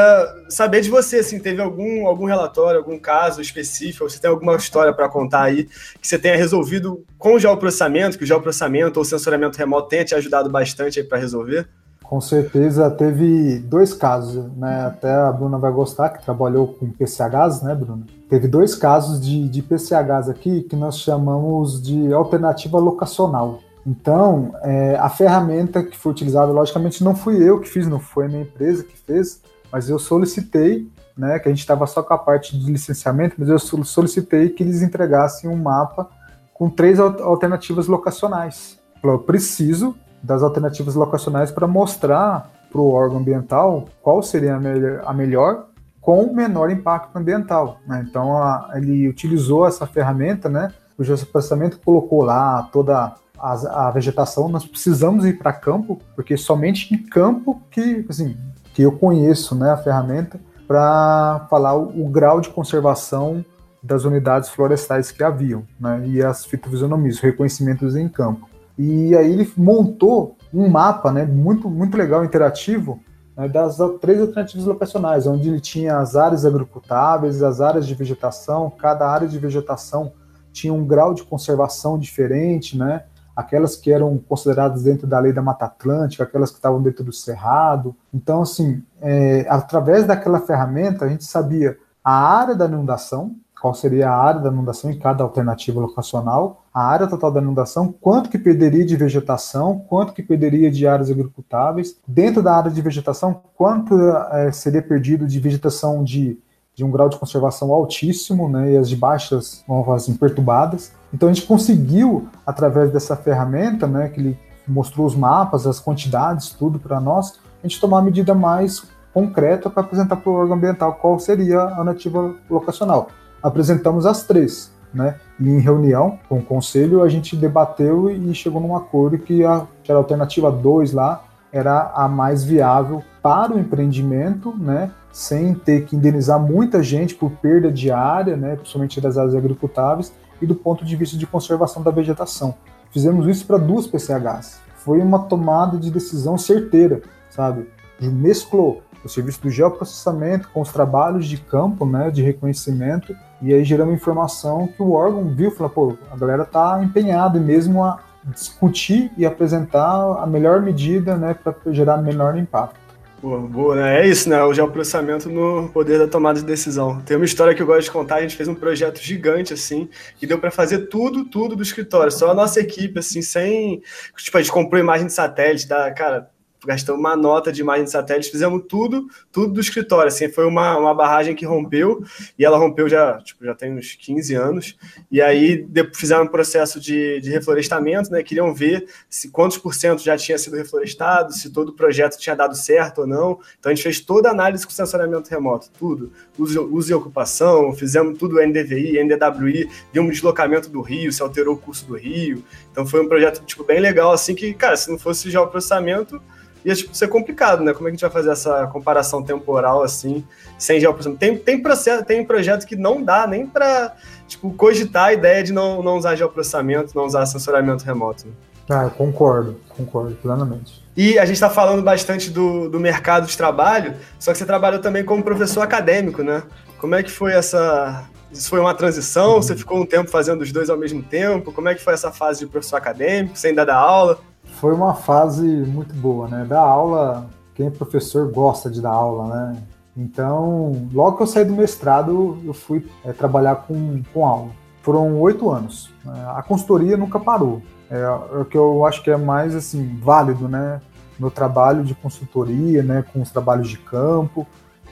saber de você, assim, teve algum algum relatório, algum caso específico, você tem alguma história para contar aí que você tenha resolvido com o geoprocessamento, que o geoprocessamento ou sensoriamento remoto tenha te ajudado bastante aí para resolver? Com certeza teve dois casos, né? Até a Bruna vai gostar, que trabalhou com PCHs, né, Bruna? Teve dois casos de, de PCHs aqui que nós chamamos de alternativa locacional. Então, é, a ferramenta que foi utilizada, logicamente, não fui eu que fiz, não foi a minha empresa que fez, mas eu solicitei, né, que a gente estava só com a parte de licenciamento, mas eu solicitei que eles entregassem um mapa com três alternativas locacionais. Eu preciso das alternativas locacionais para mostrar para o órgão ambiental qual seria a melhor, a melhor com menor impacto ambiental. Né? Então, a, ele utilizou essa ferramenta, né? O geoprocessamento colocou lá toda a, a vegetação, nós precisamos ir para campo, porque somente em campo que, assim, que eu conheço né, a ferramenta para falar o, o, grau de conservação das unidades florestais que haviam, né, e as fitofisionomias, os reconhecimentos em campo. E aí ele montou um mapa né, muito, muito legal, interativo, né, das três alternativas locacionais, onde ele tinha as áreas agricultáveis, as áreas de vegetação, cada área de vegetação tinha um grau de conservação diferente, né? aquelas que eram consideradas dentro da lei da Mata Atlântica, aquelas que estavam dentro do Cerrado. Então, assim, é, através daquela ferramenta, a gente sabia a área da inundação, qual seria a área da inundação em cada alternativa locacional, a área total da inundação, quanto que perderia de vegetação, quanto que perderia de áreas agricultáveis, dentro da área de vegetação, quanto é, seria perdido de vegetação de de um grau de conservação altíssimo, né, e as de baixas, vamos falar assim, perturbadas. Então a gente conseguiu, através dessa ferramenta, né, que ele mostrou os mapas, as quantidades, tudo para nós, a gente tomar uma medida mais concreta para apresentar para o órgão ambiental qual seria a nativa locacional. Apresentamos as três, né? E em reunião com o conselho a gente debateu e chegou num acordo que a, que a alternativa 2 lá era a mais viável para o empreendimento, né? sem ter que indenizar muita gente por perda de área, né, principalmente das áreas agricultáveis, e do ponto de vista de conservação da vegetação. Fizemos isso para duas PCHs. Foi uma tomada de decisão certeira, sabe? Mesclou o serviço do geoprocessamento com os trabalhos de campo, né, de reconhecimento, e aí geramos informação que o órgão viu, falou, pô, a galera tá empenhada mesmo a discutir e apresentar a melhor medida, né, para gerar menor impacto. Boa, boa, né? É isso, né? O geoprocessamento no poder da tomada de decisão. Tem uma história que eu gosto de contar, a gente fez um projeto gigante, assim, que deu para fazer tudo, tudo do escritório. Só a nossa equipe, assim, sem... Tipo, a gente comprou imagem de satélite, da, cara, gastamos uma nota de imagem de satélite, fizemos tudo, tudo do escritório, assim, foi uma, uma barragem que rompeu, e ela rompeu já, tipo, já tem uns 15 anos, e aí fizeram um processo de, de reflorestamento, né, queriam ver se quantos por cento já tinha sido reflorestado, se todo o projeto tinha dado certo ou não, então a gente fez toda a análise com sensoriamento remoto, tudo, uso, uso e ocupação, fizemos tudo NDVI, NDWI, vimos o deslocamento do rio, se alterou o curso do rio, então foi um projeto, tipo, bem legal, assim, que, cara, se não fosse já o processamento, ia tipo, ser complicado, né? Como é que a gente vai fazer essa comparação temporal assim, sem geoprocessamento? Tem, tem, processo, tem projeto que não dá nem para tipo, cogitar a ideia de não, não usar geoprocessamento, não usar sensoramento remoto. Né? Ah, concordo, concordo plenamente. E a gente está falando bastante do, do mercado de trabalho, só que você trabalhou também como professor acadêmico, né? Como é que foi essa. Isso foi uma transição? Você ficou um tempo fazendo os dois ao mesmo tempo? Como é que foi essa fase de professor acadêmico? Você ainda dá aula? Foi uma fase muito boa, né? Da aula, quem é professor gosta de dar aula, né? Então, logo que eu saí do mestrado, eu fui é, trabalhar com, com aula. Foram oito anos. Né? A consultoria nunca parou. É, é, o que eu acho que é mais assim válido, né? Meu trabalho de consultoria, né? Com os trabalhos de campo,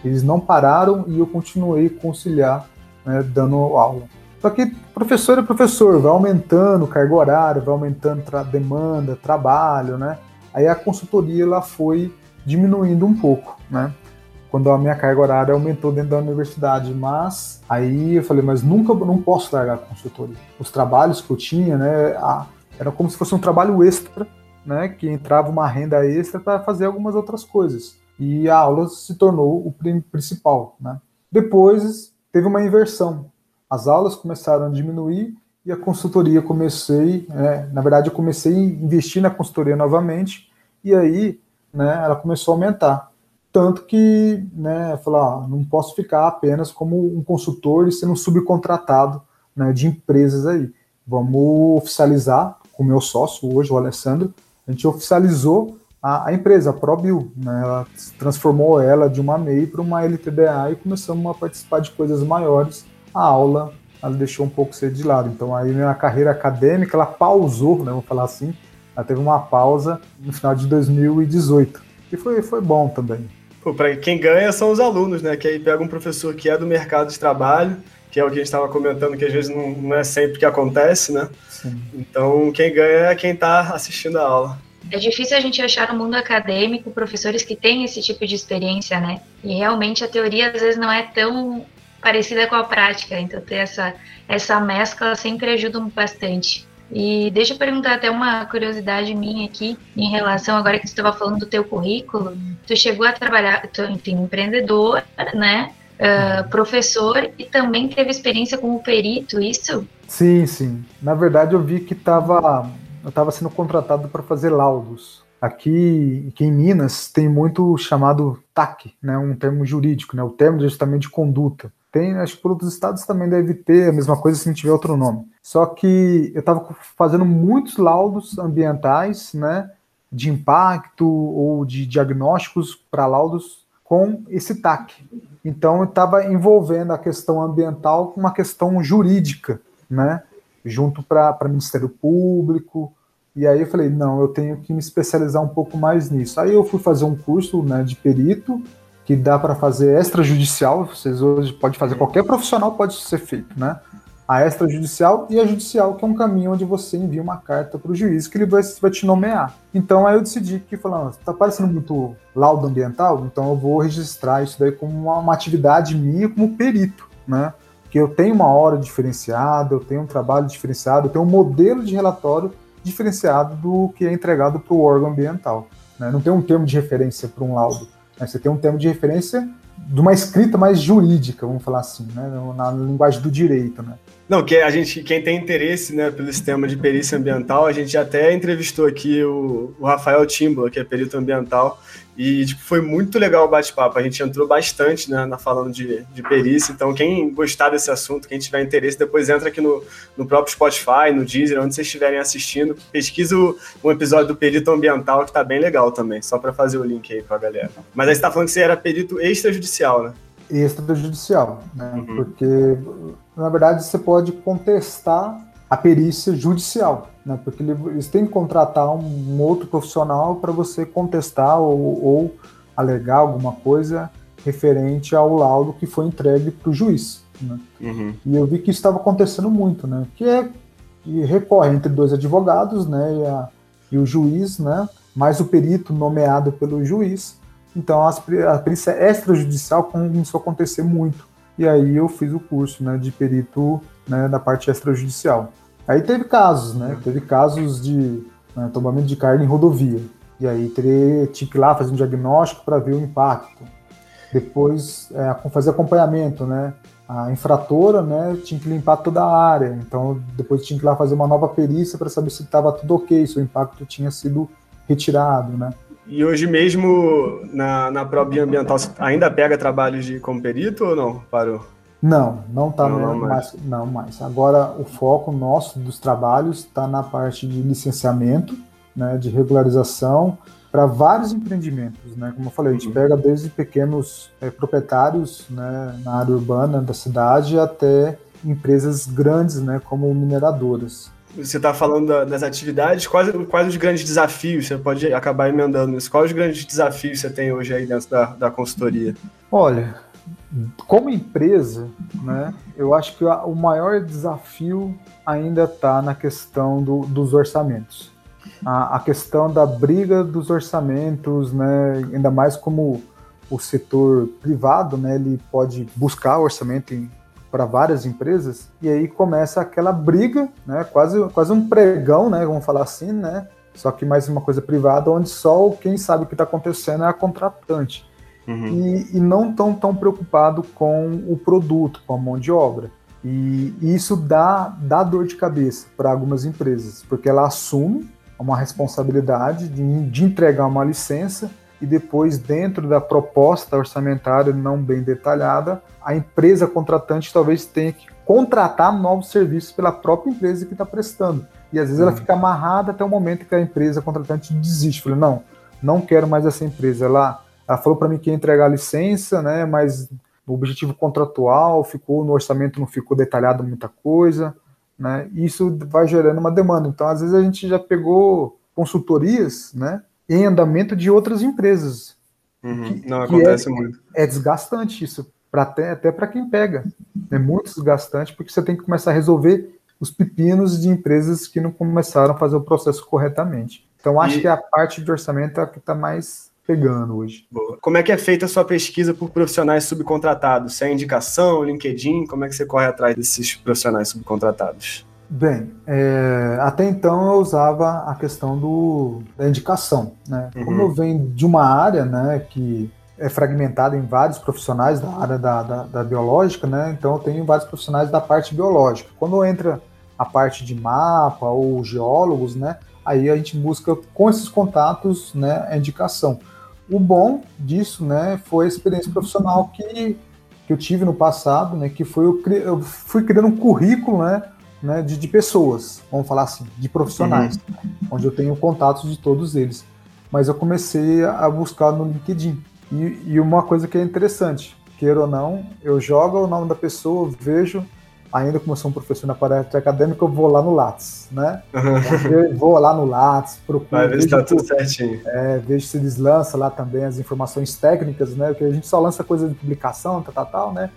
eles não pararam e eu continuei conciliar, né, dando aula. Só que professor é professor, vai aumentando carga horária, vai aumentando tra demanda, trabalho, né? Aí a consultoria ela foi diminuindo um pouco, né? Quando a minha carga horária aumentou dentro da universidade, mas aí eu falei, mas nunca não posso largar a consultoria. Os trabalhos que eu tinha, né, a, era como se fosse um trabalho extra, né, que entrava uma renda extra para fazer algumas outras coisas. E a aula se tornou o principal, né? Depois teve uma inversão as aulas começaram a diminuir e a consultoria comecei, é, na verdade eu comecei a investir na consultoria novamente e aí, né, ela começou a aumentar. Tanto que, né, falei, ah, não posso ficar apenas como um consultor e sendo um subcontratado né, de empresas aí. Vamos oficializar com o meu sócio hoje, o Alessandro, a gente oficializou a, a empresa, a ProBio, né, ela transformou ela de uma MEI para uma LTDA e começamos a participar de coisas maiores a aula ela deixou um pouco ser de lado. Então aí minha carreira acadêmica ela pausou, né, vou falar assim, ela teve uma pausa no final de 2018 e foi, foi bom também. Para quem ganha são os alunos, né? Que aí pega um professor que é do mercado de trabalho, que é o que a gente estava comentando, que às vezes não, não é sempre que acontece, né? Sim. Então quem ganha é quem está assistindo a aula. É difícil a gente achar no mundo acadêmico professores que têm esse tipo de experiência, né? E realmente a teoria às vezes não é tão parecida com a prática, então ter essa, essa mescla sempre ajuda bastante. E deixa eu perguntar até uma curiosidade minha aqui, em relação, agora que você estava falando do teu currículo, tu chegou a trabalhar, tu, enfim, empreendedor, né, uh, professor e também teve experiência como perito, isso? Sim, sim. Na verdade eu vi que tava, eu estava sendo contratado para fazer laudos. Aqui, aqui em Minas tem muito chamado TAC, né, um termo jurídico, né, o termo de ajustamento de conduta. Tem, acho que por outros estados também deve ter a mesma coisa se não tiver outro nome. Só que eu estava fazendo muitos laudos ambientais, né, de impacto ou de diagnósticos para laudos com esse TAC. Então eu estava envolvendo a questão ambiental com uma questão jurídica, né, junto para o Ministério Público. E aí eu falei, não, eu tenho que me especializar um pouco mais nisso. Aí eu fui fazer um curso né, de perito que dá para fazer extrajudicial, vocês hoje pode fazer, qualquer profissional pode ser feito, né? A extrajudicial e a judicial, que é um caminho onde você envia uma carta para o juiz que ele vai, vai, te nomear. Então aí eu decidi que, falando, está parecendo muito laudo ambiental, então eu vou registrar isso daí como uma, uma atividade minha como perito, né? Que eu tenho uma hora diferenciada, eu tenho um trabalho diferenciado, eu tenho um modelo de relatório diferenciado do que é entregado para o órgão ambiental. Né? Não tem um termo de referência para um laudo. Né? Você tem um termo de referência de uma escrita mais jurídica, vamos falar assim, né? na linguagem do direito. Né? Não, que a gente, quem tem interesse né, pelo sistema de perícia ambiental, a gente até entrevistou aqui o, o Rafael Timbo, que é perito ambiental, e tipo, foi muito legal o bate-papo. A gente entrou bastante né, na falando de, de perícia. Então, quem gostar desse assunto, quem tiver interesse, depois entra aqui no, no próprio Spotify, no Deezer, onde vocês estiverem assistindo. Pesquisa um episódio do perito ambiental, que tá bem legal também, só para fazer o link aí pra galera. Mas aí você tá falando que você era perito extrajudicial, né? Extrajudicial, né? Uhum. Porque na verdade, você pode contestar a perícia judicial, né? Porque eles têm que contratar um, outro profissional para você contestar ou, ou, alegar alguma coisa referente ao laudo que foi entregue para o juiz. Né? Uhum. E eu vi que isso estava acontecendo muito, né? Que é que recorre entre dois advogados, né? E, a, e o juiz, né? Mais o perito nomeado pelo juiz. Então a perícia extrajudicial começou a acontecer muito. E aí eu fiz o curso né, de perito né, da parte extrajudicial. Aí teve casos, né? Teve casos de né, tombamento de carne em rodovia. E aí teria, tinha que ir lá fazer um diagnóstico para ver o impacto. Depois é, fazer acompanhamento, né? A infratora né, tinha que limpar toda a área. Então depois tinha que ir lá fazer uma nova perícia para saber se estava tudo ok, se o impacto tinha sido retirado, né? E hoje mesmo, na, na prova ambiental, ainda pega trabalhos de como perito ou não? Parou? Não, não está não, não mais. Não mais. Agora o foco nosso dos trabalhos está na parte de licenciamento, né, de regularização para vários empreendimentos, né? Como eu falei, a gente uhum. pega desde pequenos é, proprietários, né, na área urbana da cidade até empresas grandes, né, como mineradoras você está falando das atividades, quais, quais os grandes desafios? Você pode acabar emendando isso. Quais os grandes desafios você tem hoje aí dentro da, da consultoria? Olha, como empresa, né, eu acho que o maior desafio ainda está na questão do, dos orçamentos. A, a, questão da briga dos orçamentos, né, ainda mais como o setor privado, né, ele pode buscar orçamento para várias empresas, e aí começa aquela briga, né, quase, quase um pregão, né, vamos falar assim, né, só que mais uma coisa privada, onde só quem sabe o que está acontecendo é a contratante. Uhum. E, e, não tão, tão preocupado com o produto, com a mão de obra. E, e isso dá, dá dor de cabeça para algumas empresas, porque ela assume uma responsabilidade de, de entregar uma licença e depois, dentro da proposta orçamentária não bem detalhada, a empresa contratante talvez tenha que contratar novos serviços pela própria empresa que está prestando. E às vezes uhum. ela fica amarrada até o momento que a empresa contratante desiste. Falei, não, não quero mais essa empresa. Ela, ela falou para mim que ia entregar a licença, né, mas o objetivo contratual ficou, no orçamento não ficou detalhado muita coisa. Né, isso vai gerando uma demanda. Então, às vezes a gente já pegou consultorias, né, em andamento de outras empresas. Uhum. Não, acontece é, muito. É desgastante isso, pra até, até para quem pega. É muito desgastante, porque você tem que começar a resolver os pepinos de empresas que não começaram a fazer o processo corretamente. Então, acho e... que a parte de orçamento é a que está mais pegando hoje. Boa. Como é que é feita a sua pesquisa por profissionais subcontratados? Se é indicação, LinkedIn, como é que você corre atrás desses profissionais subcontratados? Bem, é, até então eu usava a questão do, da indicação. Né? Uhum. Como eu venho de uma área né, que é fragmentada em vários profissionais da área da, da, da, biológica, né? então eu tenho vários profissionais da parte biológica. Quando entra a parte de mapa ou geólogos, né, aí a gente busca com esses contatos né, a indicação. O bom disso né, foi a experiência profissional que, que eu tive no passado, né, que foi eu, eu fui criando um currículo né, né, de, de, pessoas, vamos falar assim, de profissionais, uhum. onde eu tenho contatos de todos eles. Mas eu comecei a buscar no LinkedIn. E, e, uma coisa que é interessante, queira ou não, eu jogo o nome da pessoa, vejo, ainda como eu sou um professor na parte acadêmica, eu vou lá no Lattes, né? Eu vou lá no Lattes, procuro. Vai ver se tá tudo certinho. É, vejo se eles lançam lá também as informações técnicas, né? Porque a gente só lança coisa de publicação, tal, tal, tal, né?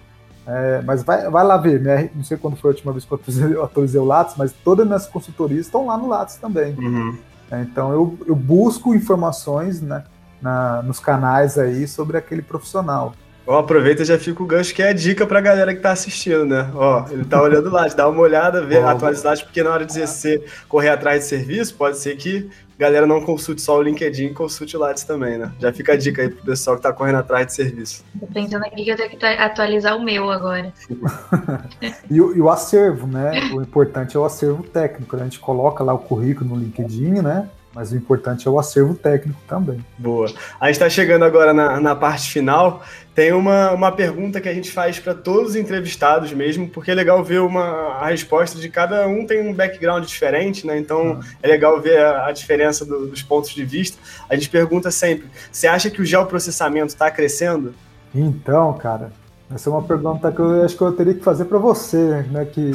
É, mas vai, vai lá ver, né? não sei quando foi a última vez que eu atualizei o Lattes, mas todas as minhas consultorias estão lá no Lattes também. Uhum. É, então eu, eu busco informações né, na, nos canais aí sobre aquele profissional. Ó, aproveita e já fica o gancho que é a dica pra galera que tá assistindo, né? Ó, ele tá olhando lá, dá uma olhada, vê a atualidade, porque na hora de você correr atrás de serviço, pode ser que a galera não consulte só o LinkedIn, consulte o Lattes também, né? Já fica a dica aí pro pessoal que tá correndo atrás de serviço. Tô pensando aqui que eu tenho que atualizar o meu agora. e, o, e, o, acervo, né? O importante é o acervo técnico. Né? A gente coloca lá o currículo no LinkedIn, né? Mas o importante é o acervo técnico também. Boa. A gente está chegando agora na, na parte final. Tem uma, uma pergunta que a gente faz para todos os entrevistados mesmo, porque é legal ver uma, a resposta de cada um tem um background diferente, né? Então uhum. é legal ver a, a diferença do, dos pontos de vista. A gente pergunta sempre: você acha que o geoprocessamento está crescendo? Então, cara, essa é uma pergunta que eu acho que eu teria que fazer para você, né? Que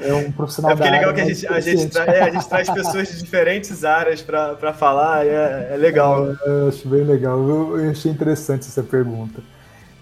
é um profissional. É porque é legal que a gente, a, gente tra é, a gente traz pessoas de diferentes áreas para falar, é, é legal. É, eu acho bem legal. Eu, eu, achei interessante essa pergunta.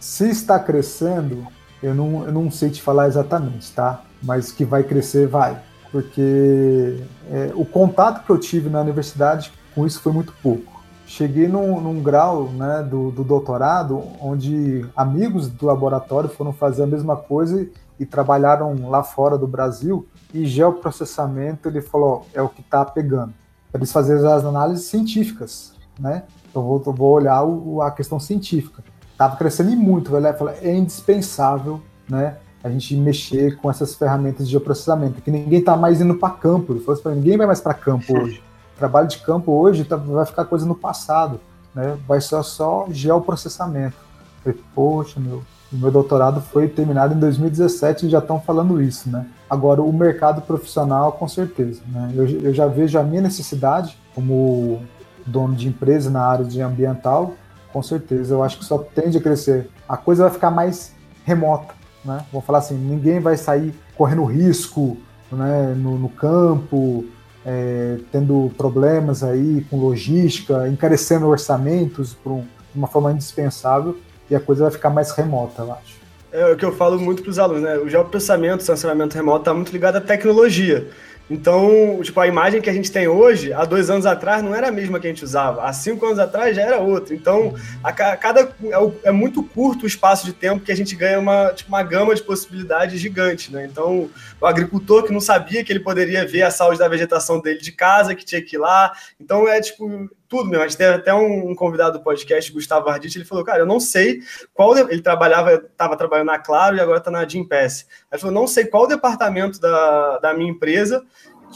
Se está crescendo, eu não, eu não sei te falar exatamente, tá? Mas que vai crescer, vai. Porque é, o contato que eu tive na universidade com isso foi muito pouco cheguei num, num grau né, do, do, doutorado onde amigos do laboratório foram fazer a mesma coisa e, e trabalharam lá fora do Brasil e geoprocessamento ele falou é o que está pegando. Eles fazerem as análises científicas né? Então vou, vou olhar o, a questão científica. Estava crescendo muito velho. É indispensável né a gente mexer com essas ferramentas de geoprocessamento que ninguém está mais indo para campo. Ele falou assim, ninguém vai mais para campo hoje trabalho de campo hoje tá, vai ficar coisa no passado, né? Vai ser só geoprocessamento. Falei, poxa, meu, o meu doutorado foi terminado em 2017 e já estão falando isso, né? Agora, o mercado profissional, com certeza, né? Eu, eu já vejo a minha necessidade como dono de empresa na área de ambiental, com certeza, eu acho que só tende a crescer. A coisa vai ficar mais remota, né? Vou falar assim, ninguém vai sair correndo risco, né, no, no campo, é, tendo problemas aí com logística, encarecendo orçamentos por um, de uma forma indispensável e a coisa vai ficar mais remota, eu acho. É o que eu falo muito para os alunos, né? O geoprocessamento, o sensoramento remoto está muito ligado à tecnologia. Então, tipo, a imagem que a gente tem hoje, há dois anos atrás, não era a mesma que a gente usava. Há cinco anos atrás já era outra. Então, a cada é, é, muito curto o espaço de tempo que a gente ganha uma, tipo, uma gama de possibilidades gigante, né? Então, o agricultor que não sabia que ele poderia ver a saúde da vegetação dele de casa, que tinha que ir lá. Então, é tipo, tudo mesmo. A gente teve até um, convidado do podcast, Gustavo Arditi, ele falou, cara, eu não sei qual. Ele trabalhava, estava trabalhando na Claro e agora está na Gimpass. Ele falou, não sei qual departamento da, da minha empresa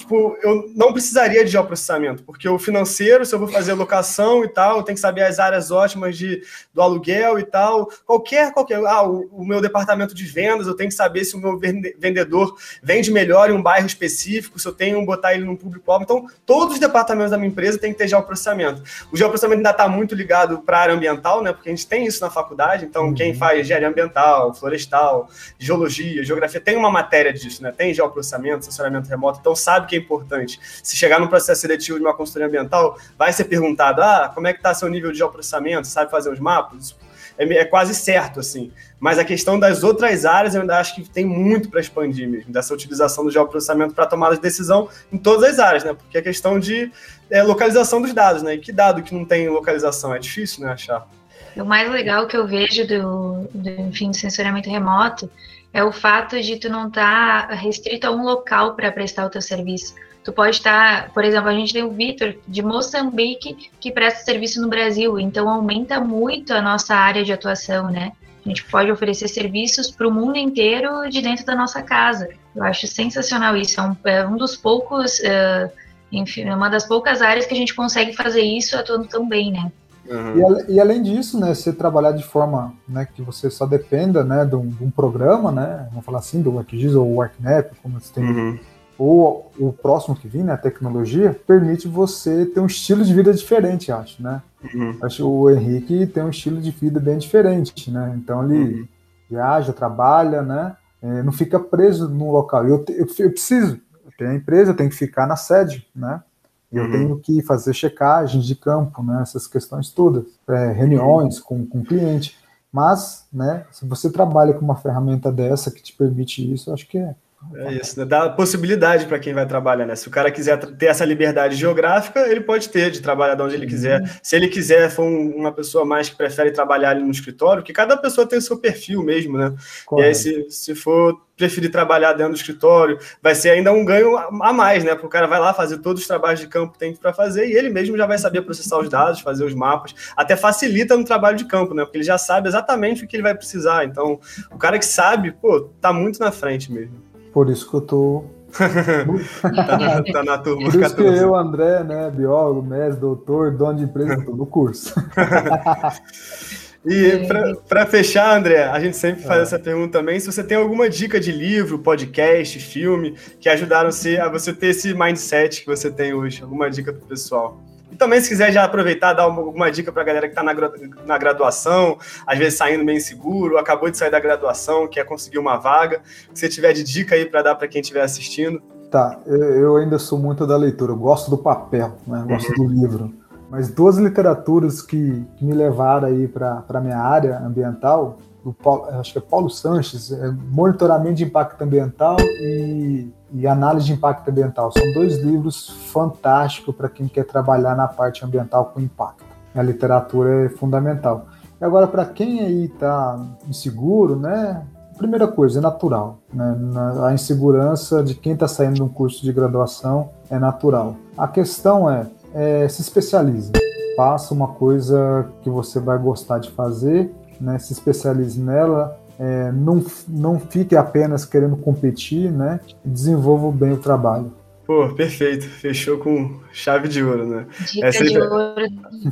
tipo, eu não precisaria de geoprocessamento, porque o financeiro, se eu vou fazer locação e tal, eu tenho que saber as áreas ótimas de, do aluguel e tal. Qualquer, qualquer. Ah, o, o meu departamento de vendas, eu tenho que saber se o meu vendedor vende melhor em um bairro específico, se eu tenho que botar ele num público-alvo. Então, todos os departamentos da minha empresa têm que ter geoprocessamento. O geoprocessamento ainda está muito ligado para a área ambiental, né? Porque a gente tem isso na faculdade, então uhum. quem faz engenharia ambiental, florestal, geologia, geografia, tem uma matéria disso, né? Tem geoprocessamento, assessoramento remoto, então sabe que é importante. Se chegar no processo seletivo de uma consultoria ambiental, vai ser perguntado: ah, como é que está seu nível de geoprocessamento? Sabe fazer os mapas? É, é, quase certo, assim. Mas a questão das outras áreas, eu ainda acho que tem muito para expandir mesmo, dessa utilização do geoprocessamento para tomada de decisão em todas as áreas, né? Porque a questão de é, localização dos dados, né? E que dado que não tem localização? É difícil, né, achar. O mais legal que eu vejo do, do enfim, do sensoriamento remoto é o fato de tu não estar tá restrito a um local para prestar o teu serviço. Tu pode estar, tá, por exemplo, a gente tem o Vitor de Moçambique que presta serviço no Brasil, então aumenta muito a nossa área de atuação, né? A gente pode oferecer serviços para o mundo inteiro de dentro da nossa casa. Eu acho sensacional isso. É um, é um dos poucos, enfim, uma das poucas áreas que a gente consegue fazer isso atuando tão bem, né? Uhum. E, e, além disso, né, você trabalhar de forma né, que você só dependa né, de, um, de um programa, né, vamos falar assim, do ArcGIS ou o ArcNet, como você tem, uhum. ou o próximo que vem, né, a tecnologia, permite você ter um estilo de vida diferente, acho, né? Uhum. Acho o Henrique tem um estilo de vida bem diferente, né? Então ele uhum. viaja, trabalha, né? É, não fica preso num local. Eu, eu, eu preciso, eu tenho a empresa, eu tenho que ficar na sede, né? Eu uhum. tenho que fazer checagem de campo, né, essas questões todas, é, reuniões com, com o cliente. Mas, né, se você trabalha com uma ferramenta dessa que te permite isso, acho que é, É isso, né? dá possibilidade para quem vai trabalhar, né? Se o cara quiser ter essa liberdade geográfica, ele pode ter de trabalhar de onde ele quiser. Se ele quiser, for uma pessoa mais que prefere trabalhar ali no escritório, que cada pessoa tem o seu perfil mesmo, né? Correto. E aí, se, se for preferir trabalhar dentro do escritório, vai ser ainda um ganho a mais, né? Porque o cara vai lá fazer todos os trabalhos de campo que tem para fazer e ele mesmo já vai saber processar os dados, fazer os mapas, até facilita no trabalho de campo, né? Porque ele já sabe exatamente o que ele vai precisar. Então, o cara que sabe, pô, tá muito na frente mesmo. Por isso que eu tô. tá, na, tá, na, turma Por isso 14. que eu, André, né, biólogo, mestre, doutor, dono de empresa, tô no curso. E para fechar, André, a gente sempre faz é. essa pergunta também. Se você tem alguma dica de livro, podcast, filme, que ajudaram você a você ter esse mindset que você tem hoje, alguma dica para o pessoal? Também, se quiser já aproveitar, dar uma, alguma dica para a galera que está na, na graduação, às vezes saindo meio inseguro, acabou de sair da graduação, quer conseguir uma vaga. Se você tiver de dica aí para dar para quem estiver assistindo. Tá, eu ainda sou muito da leitura, eu gosto do papel, né? gosto do livro. Mas duas literaturas que, que me levaram aí para a minha área ambiental, do Paulo, acho que é Paulo Sanches, é Monitoramento de Impacto Ambiental e, e Análise de Impacto Ambiental. São dois livros fantásticos para quem quer trabalhar na parte ambiental com impacto. A literatura é fundamental. E agora, para quem aí está inseguro, né? Primeira coisa, é natural. Né? A insegurança de quem está saindo de um curso de graduação é natural. A questão é, é, se especialize. Faça uma coisa que você vai gostar de fazer, né? se especialize nela, é, não, não fique apenas querendo competir, né? desenvolva bem o trabalho. Pô, perfeito. Fechou com chave de ouro, né? Dica Essa de ouro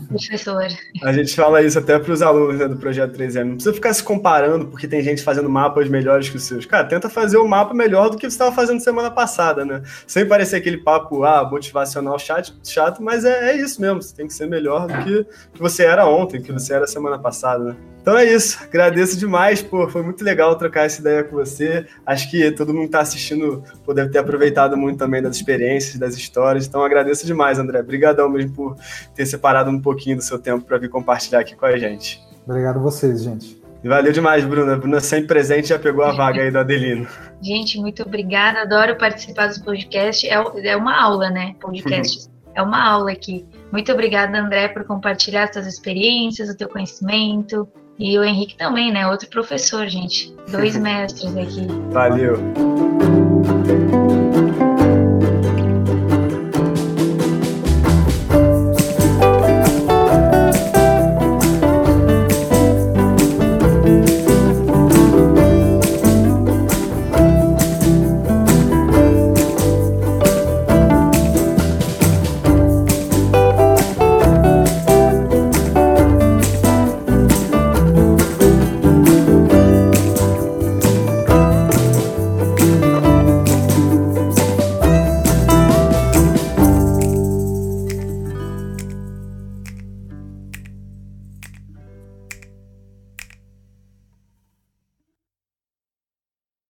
professor. A gente fala isso até para os alunos né, do Projeto 3M. Não precisa ficar se comparando porque tem gente fazendo mapas melhores que os seus. Cara, tenta fazer o mapa melhor do que você estava fazendo semana passada, né? Sem parecer aquele papo, ah, motivacional chato, chato mas é, é isso mesmo. Você tem que ser melhor do que, que você era ontem, que você era semana passada, né? Então é isso. Agradeço demais, pô. Foi muito legal trocar essa ideia com você. Acho que todo mundo que está assistindo pô, deve ter aproveitado muito também das experiências, das histórias. Então agradeço demais, André. Obrigadão mesmo por ter separado um pouquinho do seu tempo para vir compartilhar aqui com a gente. Obrigado a vocês, gente. Valeu demais, Bruna. Bruna sempre presente já pegou a vaga aí do Adelino. Gente, muito obrigada. Adoro participar dos podcasts. É, é uma aula, né? Podcast. Uhum. É uma aula aqui. Muito obrigada, André, por compartilhar suas experiências, o teu conhecimento. E o Henrique também, né? Outro professor, gente. Dois mestres aqui. Valeu.